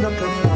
não Hare